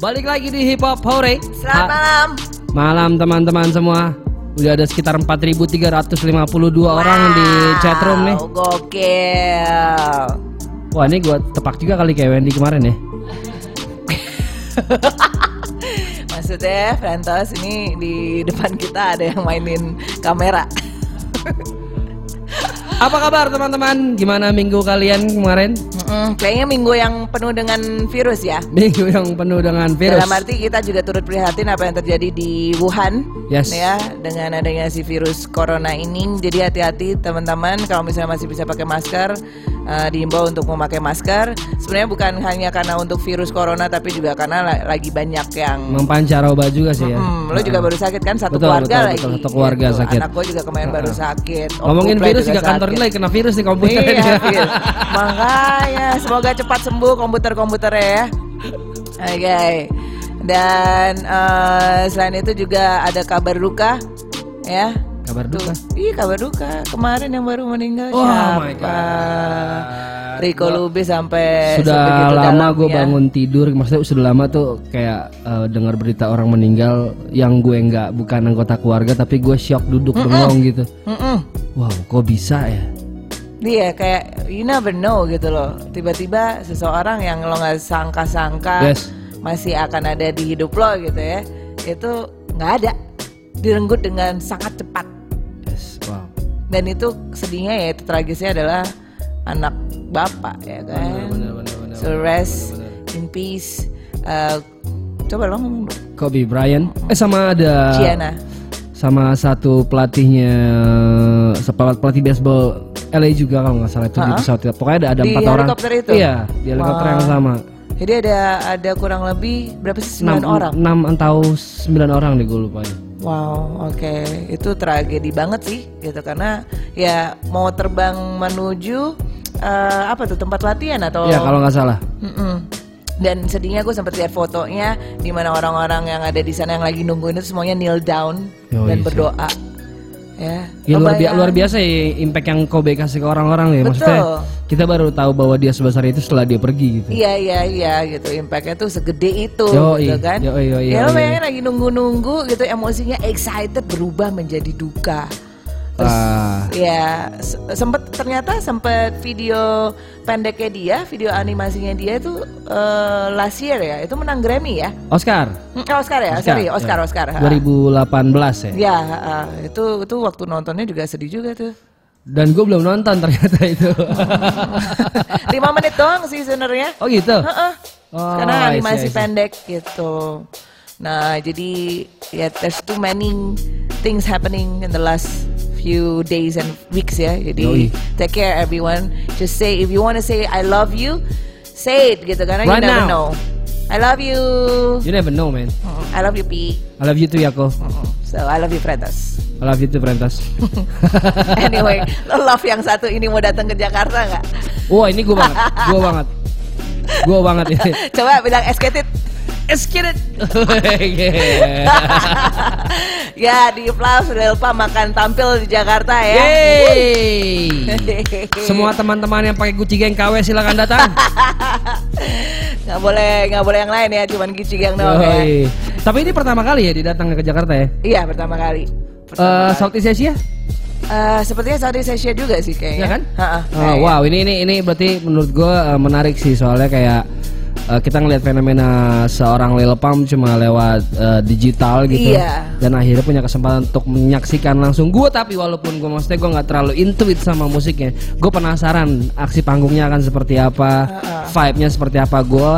Balik lagi di Hip Hop Hore. Selamat malam. Malam teman-teman semua. Udah ada sekitar 4.352 orang di chatroom nih. Wow, Gokil. Wah ini gua tepak juga kali kayak Wendy kemarin ya. Maksudnya Frentos ini di depan kita ada yang mainin kamera. Apa kabar teman-teman? Gimana minggu kalian kemarin? Mm-mm, kayaknya minggu yang penuh dengan virus ya. Minggu yang penuh dengan virus. Dalam arti kita juga turut prihatin apa yang terjadi di Wuhan, Yes. ya, dengan adanya si virus corona ini. Jadi hati-hati teman-teman, kalau misalnya masih bisa pakai masker, eh, diimbau untuk memakai masker. Sebenarnya bukan hanya karena untuk virus corona, tapi juga karena la- lagi banyak yang Mempancaroba juga sih ya. Hmm, lo juga baru sakit kan satu Betul, keluarga betul, lagi. betul, satu keluarga Gitu. sakit. Anak gue juga kemarin baru sakit. Om Ngomongin virus juga kantor sakit. ini lagi kena virus di komputer. Iya. Makanya semoga cepat sembuh komputer-komputernya ya. Oke. Dan eh, selain itu juga ada kabar duka ya. Kabar duka. Iya kabar duka kemarin yang baru meninggal Oh siapa? my God. Rico Gua- Lubis sampai sudah lama gue dalamnya. bangun tidur maksudnya sudah lama tuh kayak eh, dengar berita orang meninggal yang gue nggak bukan anggota keluarga tapi gue shock duduk bengong gitu Mm-mm. wow kok bisa ya Iya kayak you never know gitu loh. Tiba-tiba seseorang yang lo nggak sangka-sangka Yes. masih akan ada di hidup lo gitu ya. Itu nggak ada. Direnggut dengan sangat cepat. Wow Dan itu sedihnya ya itu tragisnya adalah anak bapak ya kan. benar, benar, benar, so rest in peace. Eh, coba lo ngomong dong. Kobe Bryant eh sama ada Gianna. sama satu pelatihnya sepelat pelatih baseball LA juga kalau nggak salah itu di Ha-ha. pesawat pokoknya ada ada Di empat orang helikopter itu? iya di helikopter Wah. yang sama Jadi ada ada kurang lebih berapa sih sembilan orang? enam atau sembilan orang deh gue lupa Wow, oke, itu tragedi banget sih, gitu karena ya mau terbang menuju eh, apa tuh tempat latihan atau? Iya kalau nggak salah Mm-mm. Dan sedihnya gue sempat lihat fotonya di mana orang-orang yang ada di sana yang lagi nungguin itu semuanya kneel down dan sih. Ya, Ya, luar, Kebayang. luar biasa ya impact yang Kobe kasih ke orang-orang ya. Betul. Maksudnya kita baru tahu bahwa dia sebesar itu setelah dia pergi gitu. Iya iya iya gitu impactnya tuh segede itu Yoi, gitu kan. yoi, yoi, ya lo bayangin lagi nunggu-nunggu gitu emosinya excited berubah menjadi duka. Terus Wah. ya se- sempet ternyata sempet video pendeknya dia, video animasinya dia itu eh, last year ya, itu menang Grammy ya. Oscar. Hmm, Oscar ya, Oscar, sorry Oscar ya. Oscar. ha. 2018 ya. Ya ah, itu itu waktu nontonnya juga sedih juga tuh. Dan gue belum nonton ternyata itu. Lima menit doang sih sebenarnya. oh gitu. Heeh. Oh, Karena I see, animasi I see. pendek gitu. Nah, jadi ya there's too many things happening in the last few days and weeks ya. Jadi Yoi. take care everyone. Just say if you want to say I love you, say it gitu karena Right you never now. know. I love you. You never know man. Mm, I love you Pi. I love you too Yako. Mm, So I love you Fredas. I love you too Prentas. anyway, lo love yang satu ini mau datang ke Jakarta nggak? Wah ini gue banget. Gue banget. Gue banget ini. Coba bilang esketit. Let's get it. ya di Plus Relpa makan tampil di Jakarta ya. Yeay. Semua teman-teman yang pakai Gucci Gang KW silakan datang. nggak boleh nggak boleh yang lain ya, cuman Gucci Gang doang ya. Tapi ini pertama kali ya didatang ke Jakarta ya. Iya pertama kali. Eh Pertama kali. Southeast Asia? Eh, sepertinya Southeast Asia juga sih kayaknya. Iya kan? Ha-ha, Oh, kayaknya. wow, ini ini ini berarti menurut gue menarik sih soalnya kayak eh, kita ngelihat fenomena seorang Lil Pump cuma lewat eh, digital gitu Iya. dan akhirnya punya kesempatan untuk menyaksikan langsung gue tapi walaupun gue maksudnya gue nggak terlalu intuit sama musiknya gue penasaran aksi panggungnya akan seperti apa Ha-ha. vibe-nya seperti apa gue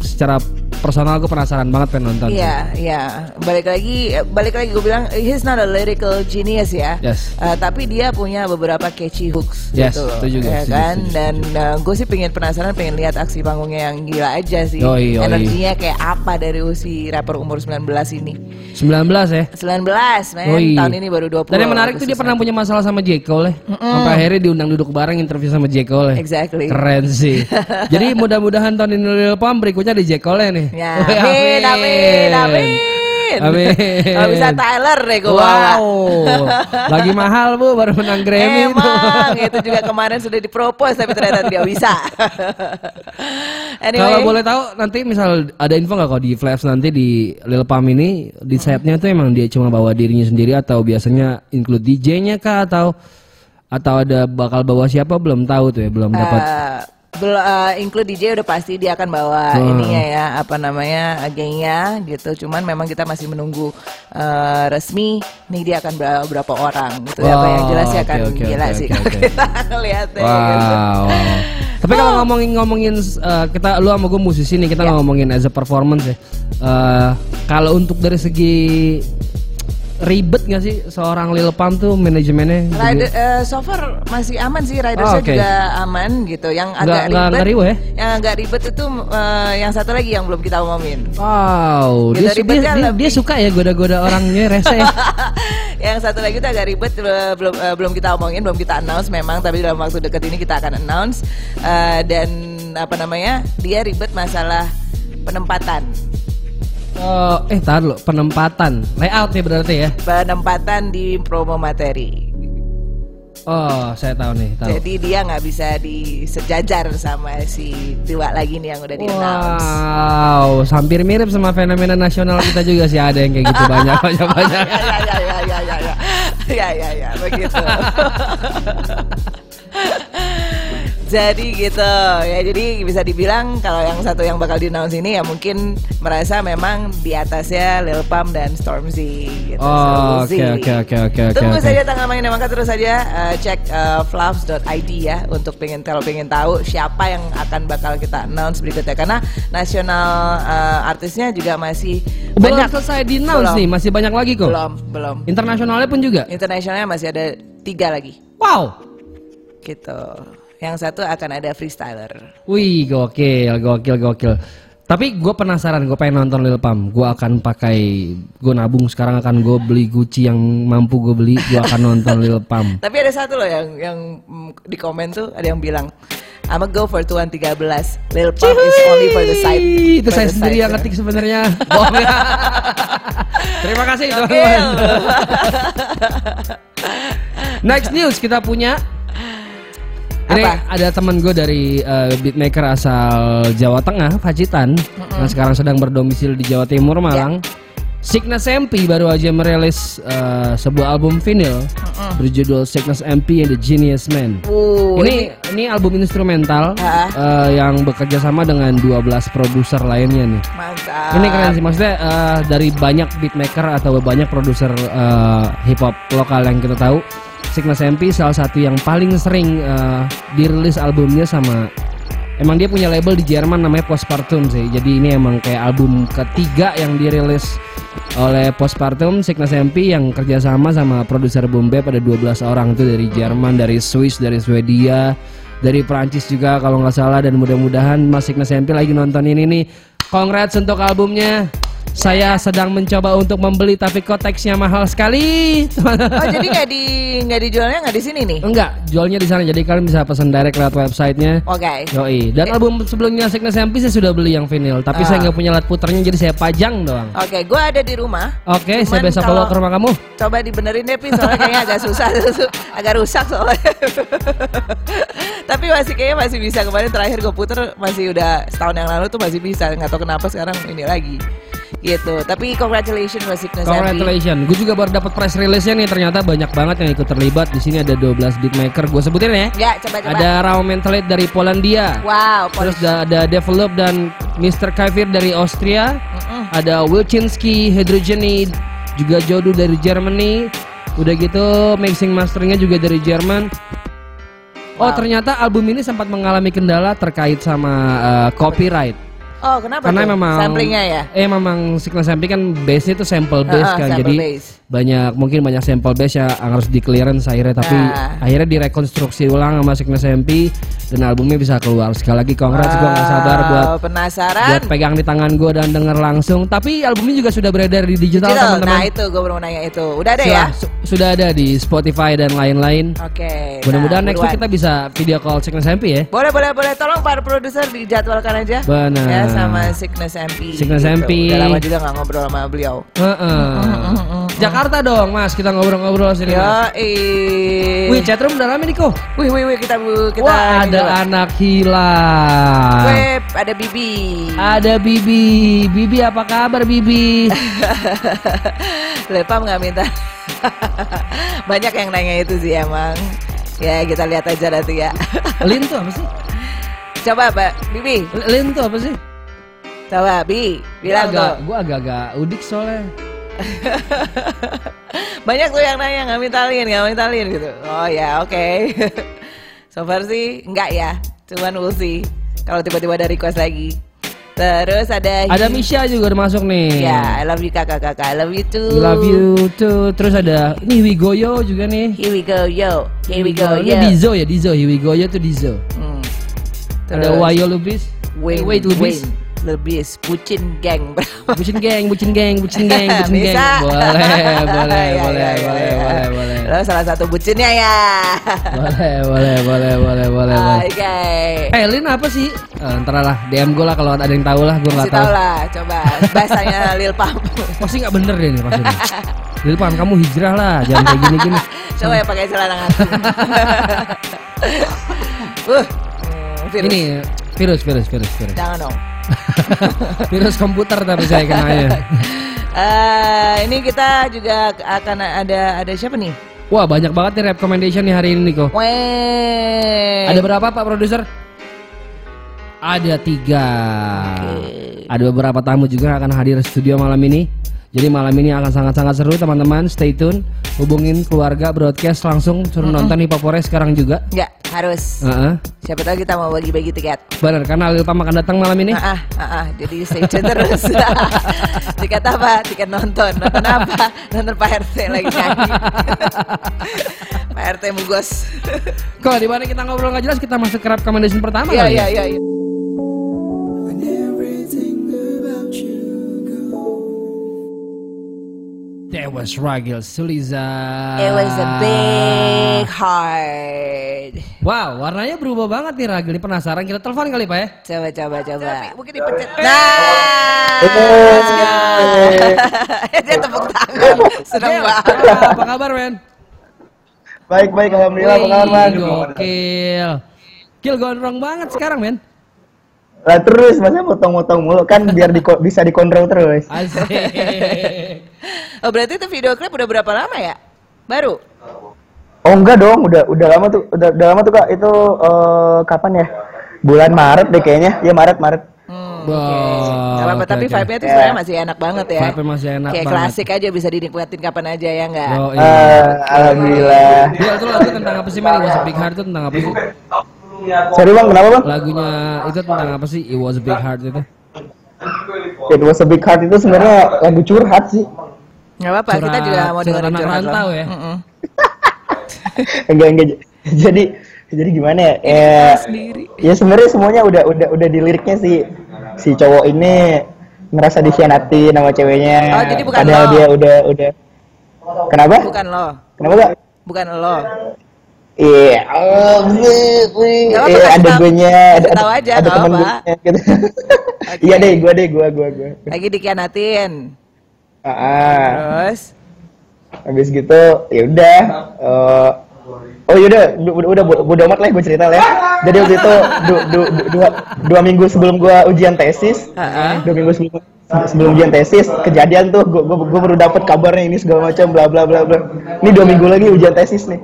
secara personal gue penasaran banget pengen nonton Iya, iya. Balik lagi, eh, balik lagi gue bilang he's not a lyrical genius ya. Yes. Eh, tapi dia punya beberapa catchy hooks Yes, gitu itu juga, ya setuju, kan? setuju, Dan gue sih pengen penasaran, pengen lihat aksi panggungnya yang gila aja sih. Yoi, yoi. Energinya kayak apa dari si rapper umur 19 ini? 19 ya 19 men, Yoi. tahun ini baru 20 Dan yang menarik tuh dia pernah punya masalah sama J. Cole ya. Sampai akhirnya diundang duduk bareng interview sama J. Cole. Exactly. Keren sih. Jadi mudah-mudahan tahun ini Lil Pump berikutnya di J. Cole nih. Ya, amin, amin, amin. Amin. Kalau bisa Tyler deh gue bawa. Wow, lagi mahal bu, baru menang Grammy itu. Emang itu juga kemarin sudah dipropose tapi ternyata tidak bisa. anyway, Kalau boleh tahu nanti misal ada info nggak kalau di Flaps nanti di Lil Pam ini di setnya tuh emang dia cuma bawa dirinya sendiri atau biasanya include DJ-nya kah atau atau ada bakal bawa siapa belum tahu tuh ya belum dapat. eh, belum eh, include DJ udah pasti dia akan bawa Hmm. ininya ya apa namanya gengnya gitu. Cuman memang kita masih menunggu eh, resmi nih dia akan bawa berapa orang gitu. ya. Apa yang jelas sih Wow, akan oke, oke, gila oke, sih kalau oke. kita ngeliatnya. Wow, gitu. wow. Tapi kalau ngomongin ngomongin eh, kita lu sama gue musisi nih kita Ya. ngomongin as a performance ya. Eh, kalau untuk dari segi ribet gak sih seorang Lil Pam tuh manajemennya? Rider, eh, so far masih aman sih ridersnya Oh, oke. juga aman gitu. Yang agak nggak- ribet, nggak riuh ya? yang agak ribet itu eh, yang satu lagi yang belum kita omongin. Wow, Gitu, dia, dia, lebih. dia suka ya goda-goda orangnya rese ya. yang satu lagi itu agak ribet eh, belum eh, belum kita omongin, belum kita announce memang, tapi dalam waktu dekat ini kita akan announce Eh, dan apa namanya dia ribet masalah penempatan, Oh, eh tar lo penempatan layout ya berarti ya. penempatan di promo materi. Oh, saya tahu nih, tahu. Jadi dia nggak bisa disejajar sama si tua lagi nih yang udah di announce. Wow, hampir mirip sama fenomena nasional kita juga sih ada yang kayak gitu banyak banyak banyak. ya ya ya ya ya ya ya ya ya ya begitu jadi gitu ya jadi bisa dibilang kalau yang satu yang bakal di announce ini ya mungkin merasa memang di atasnya Lil Pump dan Stormzy gitu. Oh, oke oke oke oke oke. Tunggu oke. saja tanggal mainnya maka terus saja uh, cek uh, fluffs.id ya untuk pengen kalau pengen tahu siapa yang akan bakal kita announce berikutnya karena nasional uh, artisnya juga masih Belum banyak selesai di announce Belum. nih, masih banyak lagi kok. belum belum Internasionalnya pun juga. internasionalnya masih ada tiga lagi Wow. gitu yang satu akan ada freestyler Wih, gokil, gokil, gokil. Tapi gue penasaran, gue pengen nonton Lil Pump. Gue akan pakai, gue nabung sekarang akan gue beli Gucci yang mampu gue beli. Gue akan nonton Lil Pump. tapi ada satu loh yang yang di komen tuh ada yang bilang I'ma go for tuan 13 Lil Pump is only for the side Itu saya sendiri side." yang ngetik sebenarnya. Ya. Terima kasih teman-teman. Next news kita punya ini Apa? ada teman gue dari eh, beatmaker asal Jawa Tengah, Pacitan, yang sekarang sedang berdomisili di Jawa Timur, Malang. Sickness MP baru aja merilis eh, sebuah album vinyl berjudul Sickness MP and the Genius Man. Uh, ini ini album instrumental eh, yang bekerja sama dengan 12 produser lainnya nih. mantap Ini keren sih maksudnya eh, dari banyak beatmaker atau banyak produser eh, hip hop lokal yang kita tahu, Sickness MP salah satu yang paling sering eh, dirilis albumnya sama Emang dia punya label di Jerman namanya Postpartum sih. Jadi ini emang kayak album ketiga yang dirilis oleh Postpartum Sickness MP yang kerjasama sama produser Bombay pada 12 orang itu dari Jerman, dari Swiss, dari Swedia, dari Prancis juga kalau nggak salah dan mudah-mudahan Mas Sickness MP lagi nonton ini nih. Congrats untuk albumnya. Saya sedang mencoba untuk membeli tapi kok teksnya mahal sekali. oh jadi nggak di nggak dijualnya nggak di sini nih Enggak, jualnya di sana. Jadi kalian bisa pesan direct lewat websitenya. oke Yoi. Dan album sebelumnya Sickness MP saya sudah beli yang vinyl, tapi Ah. saya nggak punya alat puternya jadi saya pajang doang. oke gue ada di rumah Oke, saya Cuman besok bawa ke rumah kamu. coba dibenerin deh Pi soalnya kayaknya agak susah agak rusak soalnya tapi masih kayaknya masih bisa kemarin terakhir gue puter masih udah setahun yang lalu tuh masih bisa nggak tahu kenapa sekarang ini lagi gitu tapi congratulations MP. Congratulations. Gue juga baru dapat press release-nya nih. Ternyata banyak banget yang ikut terlibat. Di sini ada 12 beatmaker. Gue sebutin ya. ya coba coba Ada Raw Mentalite dari Polandia. wow Terus ada, Develop dan Mr. Kavir dari Austria. Ada Wilczynski, Hydrogeny, juga Jodu dari Germany. Udah gitu mixing masteringnya juga dari Jerman. Oh Wow. ternyata album ini sempat mengalami kendala terkait sama uh, copyright. Oh kenapa Karena tuh? memang samplingnya ya Eh memang Signal Sampling kan base-nya itu sample base Ah, ah, kan. sample Jadi base. banyak mungkin banyak sample base ya yang harus di clearance akhirnya tapi Ah. akhirnya direkonstruksi ulang sama Signal SMP dan albumnya bisa keluar. Sekali lagi congrats gua nggak sabar Wow, buat penasaran buat pegang di tangan gue dan denger langsung. Tapi albumnya juga sudah beredar di digital, Digital. teman-teman. nah itu gue baru nanya itu udah ada Sudah- ya su- sudah ada di Spotify dan lain-lain. oke Mudah-mudahan nah, next week kita bisa video call Signal SMP ya. boleh boleh boleh tolong para produser dijadwalkan aja Benar. ya sama Sickness MP. Sickness MP. Udah lama juga nggak ngobrol sama beliau. Heeh. Jakarta dong, Mas. Kita ngobrol-ngobrol sini. Yo, eh. Wih, chatroom udah rame nih kok. Wih, wih, wih, kita bu, kita Wah, ada dulu. anak hilang. Web, ada Bibi. Ada Bibi. Bibi apa kabar Bibi? Lepam nggak minta. Banyak yang nanya itu sih emang. Ya kita lihat aja nanti ya. Lin tuh apa sih? Coba Mbak Bibi, Lin tuh apa sih? Coba Bi, Gua bilang agak, tuh. gua agak-agak udik soalnya. Banyak tuh yang nanya nggak minta Lin, nggak minta Lin gitu. Oh ya oke. so far sih enggak ya, cuman we'll see. Kalau tiba-tiba ada request lagi. Terus ada Ada Misha juga udah masuk nih. Ya, I love you kakak kakak, I love you too. We love you too. Terus ada ini Wigoyo juga nih. Here we go yo, here we go Ini yo. Dizo ya, Dizo. Here we go yo tuh Dizo. Hmm. Ada Terus- Wayo Lubis. Wait, Wait Lubis. Lebis, bucin geng berapa? Bucin geng, bucin geng, bucin geng, bucin geng. Bisa. Boleh, boleh, Ya, boleh, ya, boleh, ya, boleh, ya. boleh, boleh. Lo salah satu bucinnya ya. Boleh, boleh, boleh, boleh, boleh, boleh. Oke. Eh, Lin apa sih? Eh, ntar lah, DM gue lah kalau ada yang tahu lah, gue nggak tahu. lah, coba bahasanya Lil Pump. Pasti nggak bener deh nih pasti. Lil Pam, kamu hijrah lah, jangan kayak gini-gini. coba ya pakai celana ngatu. uh, virus. Ini virus, virus, virus, virus. Jangan dong. virus komputer tapi saya kenanya. Eh, ini kita juga akan ada ada siapa nih? Wah banyak banget nih recommendation nih hari ini kok. Ada berapa Pak Produser? Ada tiga. Ada beberapa tamu juga akan hadir di studio malam ini. Jadi malam ini akan sangat-sangat seru teman-teman. Stay tune. Hubungin keluarga broadcast langsung suruh nonton Hip Hop Forest sekarang juga. Enggak, harus. Heeh. Siapa tahu kita mau bagi-bagi tiket. Benar karena Lil Pam akan datang malam ini. Ah, ah, ah, ah. jadi stay tune terus. tiket apa? Tiket nonton. Nonton apa? Nonton Pak RT lagi nyanyi. Pak RT mugos. Kalau di mana kita ngobrol nggak jelas kita masuk ke recommendation pertama Iya, kali iya, ya? iya. That was Ragil Suliza. It was a big heart. Wow, warnanya berubah banget nih Ragil. Ini penasaran kita telepon kali Pak ya? Coba, coba, coba. Mungkin dipencet. Nah, let's go. Dia tepuk tangan. Seneng Gil, banget. Apa kabar men? Baik baik alhamdulillah apa kabar mas? Gokil. Gil gondrong banget sekarang men. Lah terus masa motong-motong mulu kan biar diko- bisa dikontrol terus. Asik. Oh, berarti itu video klip udah berapa lama ya? Baru? Oh enggak dong, udah udah lama tuh, udah, udah lama tuh kak. Itu eh, kapan ya? Bulan Maret deh kayaknya. Ya Maret Maret. Hmm, oke, tapi oke. vibe-nya tuh sebenarnya masih enak banget ya. Vibe-nya masih enak Kayak banget. klasik aja bisa dinikmatin kapan aja ya enggak? Oh, iya. Eh, alhamdulillah. Gil, itu lagu tentang apa sih men? It was a big heart itu tentang apa sih? Sorry bang, kenapa bang? Lagunya itu tentang apa sih? It was a big heart itu. It was a big heart itu sebenarnya lagu curhat sih. Gak apa-apa, kita Curhat- juga mau curhat dengerin anak curhat lo. rantau ya? Enggak enggak. Jadi jadi gimana ya? Eh, ya sebenarnya semuanya udah udah udah di liriknya sih. Si cowok ini ngerasa dikhianatin sama ceweknya. Oh, jadi bukan Padahal lo. dia udah udah. Kenapa? Bukan lo, Kenapa gak? bukan lo. Iya, oh, wih, Eh, kasih ada gue nya, ada, ada, aja, ada apa-apa. gue gitu. Iya deh, gue deh, gue, gue, gue. Lagi dikhianatin. Ah, ah. Terus? habis gitu, ya udah. eh, oh yaudah, udah, udah, udah amat lah gue cerita lah ya. Jadi waktu itu du, du, du- dua, dua minggu sebelum gue ujian tesis, Ah, ah. dua minggu sebelum sebelum ujian tesis kejadian tuh gue gue baru dapet kabarnya ini segala macam bla bla bla bla ini dua minggu lagi ujian tesis nih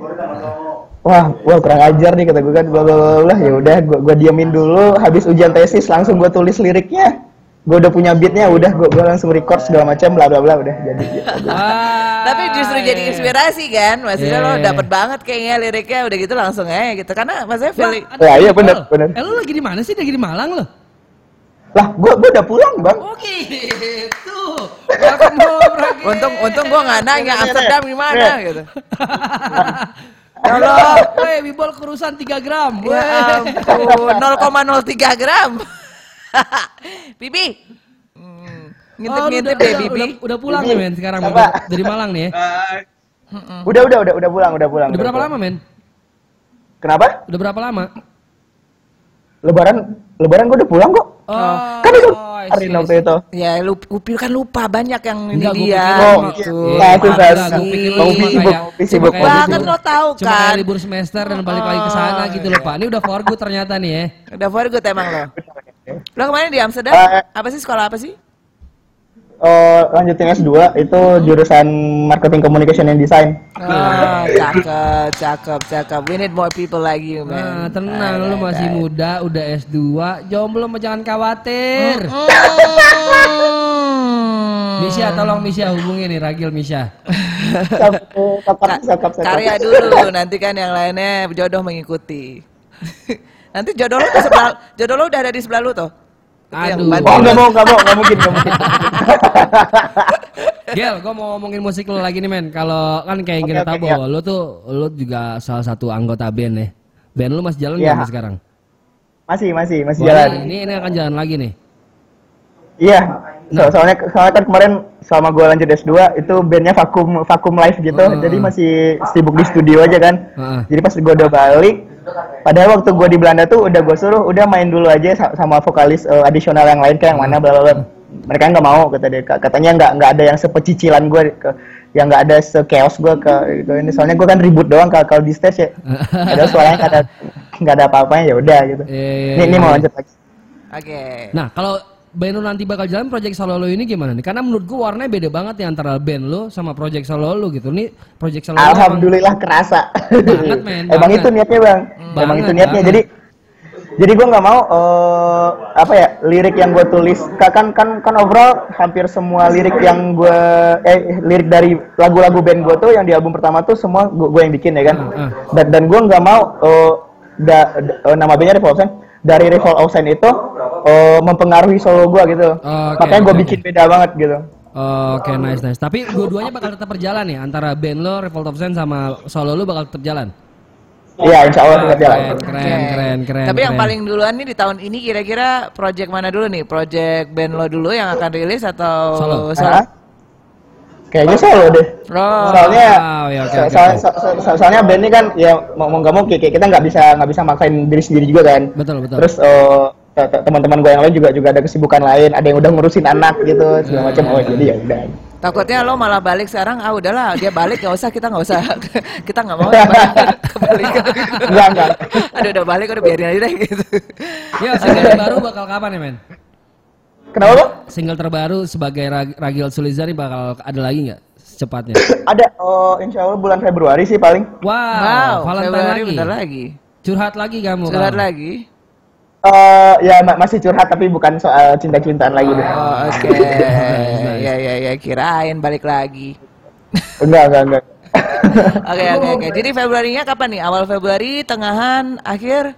wah wah kurang ajar nih kata gue kan bla bla bla ya udah gue gue diamin dulu habis ujian tesis langsung gue tulis liriknya gue udah punya beatnya udah gue gue langsung record segala macam bla bla bla udah jadi Ah, Tapi justru jadi iya. inspirasi kan, maksudnya Iya, lo iya. dapet banget kayaknya liriknya udah gitu langsung aja gitu, karena maksudnya feeling. Lah, Ya, iya, bener, Oh, bener. Eh lu lagi di mana sih? Lagi di Malang lo? lah gue gue udah pulang bang gitu. Welcome home, Ragil. Untung untung gue nggak nanya Amsterdam gimana Nih. gitu. Halo, weh, bibol kurusan 3 gram. Ya Weh. ampun, 0,03 gram. Bibi. Hmm, Oh, Ngintip-ngintip udah, deh udah, Bibi. udah, udah pulang Bibi, nih men sekarang men. dari Malang nih ya. udah udah udah udah pulang udah pulang Udah berapa pulang. lama men? kenapa Udah berapa lama? lebaran lebaran gue udah pulang kok. Oh, kan itu hari waktu itu. Ya, lu Upil kan lupa banyak yang ini Enggak, dia. Oh, gitu. iya. Maaf, itu cuma sibuk, cuma kan lo tahu Cuma kan. libur semester dan balik lagi ke sana gitu loh Pak. Ini udah for good ternyata nih ya. Udah for good emang lo. Lo kemarin di Amsterdam? Eh. apa sih sekolah apa sih? Oh, lanjutin S2 itu jurusan marketing communication and design. Oh, cakep, cakep, cakep. We need more people like you, Nah, man. tenang lu masih muda, udah S2, jomblo mah jangan khawatir. Hmm. Misha, tolong Misha hubungi nih Ragil Misha. Karya dulu, nanti kan yang lainnya jodoh mengikuti. nanti jodoh lo di sebelah, jodoh lo udah ada di sebelah lu tuh. Aduh. Oh, lo. nggak mau, nggak mau, nggak mungkin, nggak mungkin. Gel, gue mau ngomongin musik lu lagi nih men. Kalau kan kayak yang kita oke, tahu bahwa lu tuh lu juga salah satu anggota band ya. Band lu masih jalan nggak Iya. sampai sekarang? Masih, masih, masih Wah, jalan. Ini ini akan jalan lagi nih. Iya. So, Nah. soalnya soalnya kan kemarin selama gue lanjut S2 itu bandnya vakum vakum live gitu. Oh. Jadi masih sibuk di studio aja kan. Heeh. Jadi pas gue udah balik Padahal waktu gue di Belanda tuh udah gue suruh udah main dulu aja sa- sama vokalis eh, addisional yang lain kayak yang mana bla. Mereka nggak mau kata dia. Ka- Katanya nggak nggak ada yang sepecicilan gue ke yang nggak ada sekeos gue ke, ke ini soalnya gue kan ribut doang kalau kalau di stage ya. Padahal suaranya nggak ada nggak ada apa-apanya ya udah gitu. Iya, iya, Ini ini iya. mau lanjut lagi. Oke. Nah, kalau band lu nanti bakal jalan project solo lu ini gimana nih? Karena menurut gua warnanya beda banget nih antara band lu sama project solo lu gitu. Nih project solo emang- Alhamdulillah kerasa. Banget, men, Emang banget. itu niatnya bang. Emang Banget, itu niatnya. banget. Jadi jadi gue nggak mau eh, apa ya lirik yang gue tulis ka- kan kan kan overall hampir semua lirik yang gue eh lirik dari lagu-lagu band gue tuh yang di album pertama tuh semua gue yang bikin ya kan. Hmm, hmm. Dan dan gue nggak mau eh, da- da- nama bandnya Revolve dari Revolve Ocean itu eh, mempengaruhi solo gue gitu. Oke, Makanya gue oke, bikin beda banget gitu. Oke, nice nice. Tapi dua-duanya bakal tetap berjalan ya antara band lo Revolt of Zen sama solo lu bakal tetap jalan. Iya, insya Allah tetap jalan. Keren, keren, keren, keren. Tapi yang keren. paling duluan nih di tahun ini kira-kira project mana dulu nih? Project band lo dulu yang akan rilis atau Solo. Hah? Kayaknya solo deh. Oh. soalnya Wow, ya, oke, so- oke. so- so- so- soalnya band ini kan ya mau mau nggak mau kita nggak bisa nggak bisa maksain diri sendiri juga kan. Betul, betul. Terus eh, te- te- teman-teman gue yang lain juga juga ada kesibukan lain, ada yang udah ngurusin anak gitu segala macam. Oh jadi ya udah. Takutnya lo malah balik sekarang, ah udahlah dia balik nggak usah kita nggak usah kita nggak mau balik kebalik. Enggak, enggak. Aduh udah balik udah biarin aja deh gitu. Ya, single baru bakal kapan ya, men? Kenapa bang? Single terbaru sebagai Rag- Ragil Sulizari bakal ada lagi nggak secepatnya? Ada oh insya Allah bulan Februari sih paling. Wow, Wow, Valentine Februari lagi. bentar lagi. Curhat lagi kamu. Curhat kamu. lagi. Eh ya ma- masih curhat tapi bukan soal cinta-cintaan lagi deh. Oh, oke. Ya ya ya kirain balik lagi. Enggak enggak enggak. Oke oke oke. Jadi Februarinya kapan nih? Awal Februari, tengahan, akhir?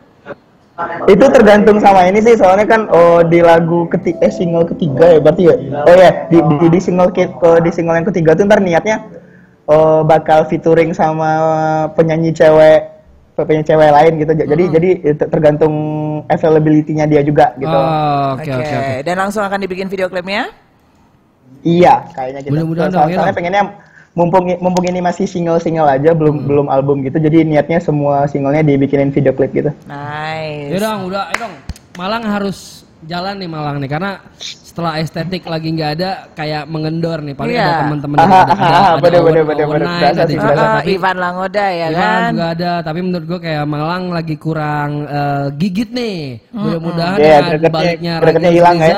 itu tergantung sama ini sih soalnya kan oh di lagu ketiga eh single ketiga ya berarti ya oh ya di, di, di single ki- oh, di single yang ketiga tuh ntar niatnya oh bakal featuring sama penyanyi cewek penyanyi cewek lain gitu jadi jadi itu tergantung availability-nya dia juga gitu Oh, oke oke oke. Dan langsung akan dibikin video klipnya? iya kayaknya gitu Mudah-mudahan ya, soalnya dong. pengennya mumpung mumpung ini masih single single aja belum belum album gitu jadi niatnya semua singlenya dibikinin video klip gitu Nice. Ya dong, udah, ayo dong. Malang harus jalan nih Malang nih karena setelah estetik lagi nggak ada kayak mengendor nih paling Iya. ada teman-teman ada, ada, ada bener, bener, bener, ada. Ah, tapi Ivan Langoda ya Ivan kan? juga ada tapi menurut gue kayak Malang lagi kurang eh, gigit nih mudah-mudahan Iya, dengan gregetnya- baliknya gregetnya Ragil hilang ya.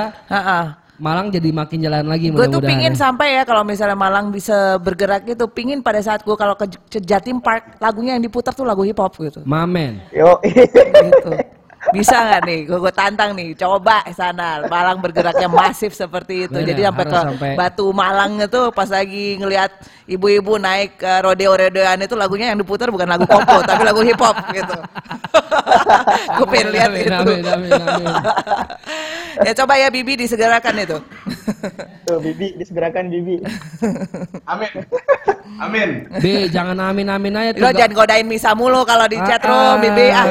Malang jadi makin jalan lagi Gue tuh pingin sampai ya kalau misalnya Malang bisa bergerak gitu, pingin pada saat gue kalau ke, ke Jatim Park lagunya yang diputar tuh lagu hip hop gitu. Mamen yo gitu. Bisa nggak nih? Gue gue tantang nih, coba sana Malang bergeraknya masif seperti itu. Bener, Jadi sampai ke sampai- Batu Malang itu pas lagi ngelihat ibu-ibu naik ke rodeo-rodeoan itu lagunya yang diputar bukan lagu koplo tapi lagu hip hop gitu. gue pengen lihat Amin, itu. amin, amin, amin. ya coba ya Bibi disegerakan itu. Tuh, Bibi, disegerakan Bibi. Amin. Amin. B jangan amin amin aja Lo jangan godain Misa mulu kalau di chat room, Ah, Bibi. Ah.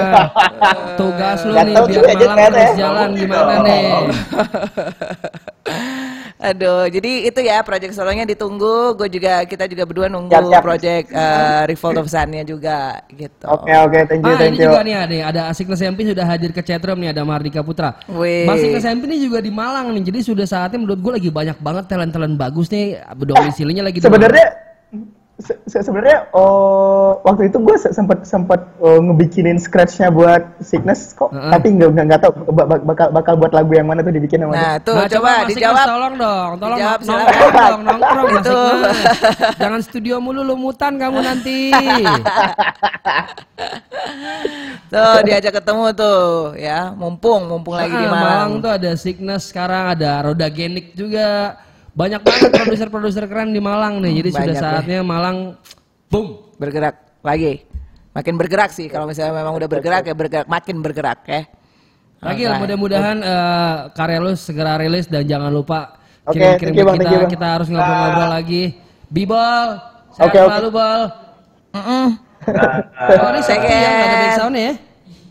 tugas lu Nggak nih tahu biar terus ya. jalan gimana nih Aduh, jadi itu ya project solonya ditunggu. Gue juga kita juga berdua nunggu Siap, siap. project eh, Revolt of Sun-nya juga gitu. Oke oke, thank you Ah, thank ini you. juga nih ada, ada Sickness MP sudah hadir ke chatroom nih ada Mardika Putra. Wih. Mas Sickness MP ini juga di Malang nih. Jadi sudah saatnya menurut gue lagi banyak banget talent-talent bagus nih. Domisilinya lagi di Sebenarnya se- se- sebenarnya oh, waktu itu gue sempat sempat oh, ngebikinin scratchnya buat sickness kok, Heeh. tapi nggak nggak nggak tahu ba- ba- bakal bakal buat lagu yang mana tuh dibikin sama dia. Nah, tuh Nah, coba, Mas Sickness dijawab. tolong dong, tolong Dijawab, nong- silakan. nongkrong dong, nongkrong Itu. Jangan studio mulu lumutan kamu nanti. Tuh diajak ketemu tuh ya, mumpung mumpung lagi di Ah, Malang. tuh ada Sickness sekarang ada Roda Genik juga. Banyak banget produser-produser keren di Malang nih. Jadi sudah banyak ya. saatnya Malang boom. Bergerak lagi. Makin bergerak sih kalau misalnya memang udah bergerak ya bergerak makin bergerak ya. Lagi Alright. mudah-mudahan eh, karya lu segera rilis dan jangan lupa kirim-kirim thank you, ke Bang, kita. you, Bang. kita harus ngobrol-ngobrol lagi. Bibol, sehat oke. selalu bol. Mm-mm. Oh ini sakti ya, nggak ada backsound ya?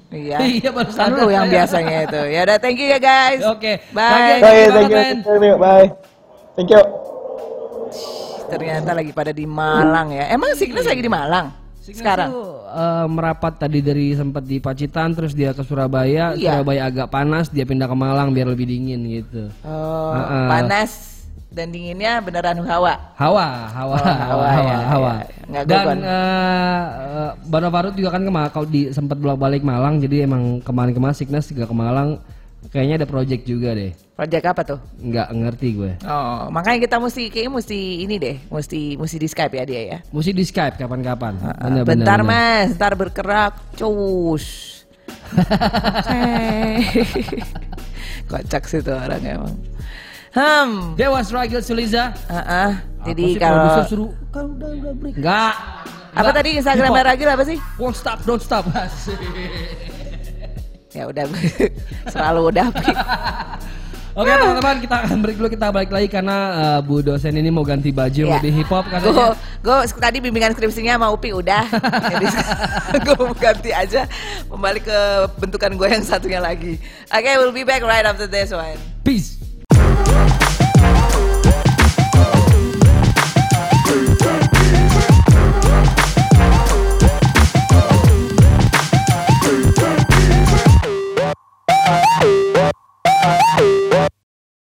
Iya. Iya, baru Kan sadar lu yang saya. biasanya itu. Ya udah thank you ya guys. Oke. Bye. Oke. Oke, Thank you thank you, banget, thank you, thank you, bye. Thank you. Ternyata lagi pada di Malang ya. Emang Signes lagi di Malang Sickness sekarang? tuh, eh, merapat tadi dari sempat di Pacitan terus dia ke Surabaya, Iya. Surabaya agak panas, dia pindah ke Malang biar lebih dingin gitu. Oh, Heeh. panas dan dinginnya beneran hawa. Hawa, hawa, Oh, hawa, hawa, hawa, ya, hawa. ya, ya. Dan eh eh, Bano Farut juga kan kema kalau di sempat bolak-balik Malang, jadi emang kemarin-kemarin Sickness juga ke Malang. Kayaknya ada project juga deh. Project apa tuh? Nggak ngerti gue. Oh, makanya kita mesti kayaknya mesti ini deh, mesti mesti di Skype ya dia ya. Mesti di Skype kapan-kapan. Bener, bener, bentar bener. mas, ntar bergerak, cus. Kocak sih tuh orang emang. Hmm, Dewa Struggle Suliza. ah, ah. jadi Apa kalau suruh kan udah udah break. Enggak. apa tadi Instagramnya Ragil apa sih? Won't stop, don't stop. Asik. Ya udah, selalu udah. Oke teman-teman kita akan break dulu kita balik lagi karena eh, Bu dosen ini mau ganti baju mau Ya. di hip hop Gue katanya. gue tadi bimbingan skripsinya sama Upi udah, jadi gue mau ganti aja, kembali ke bentukan gue yang satunya lagi. Oke, we'll be back right after this one.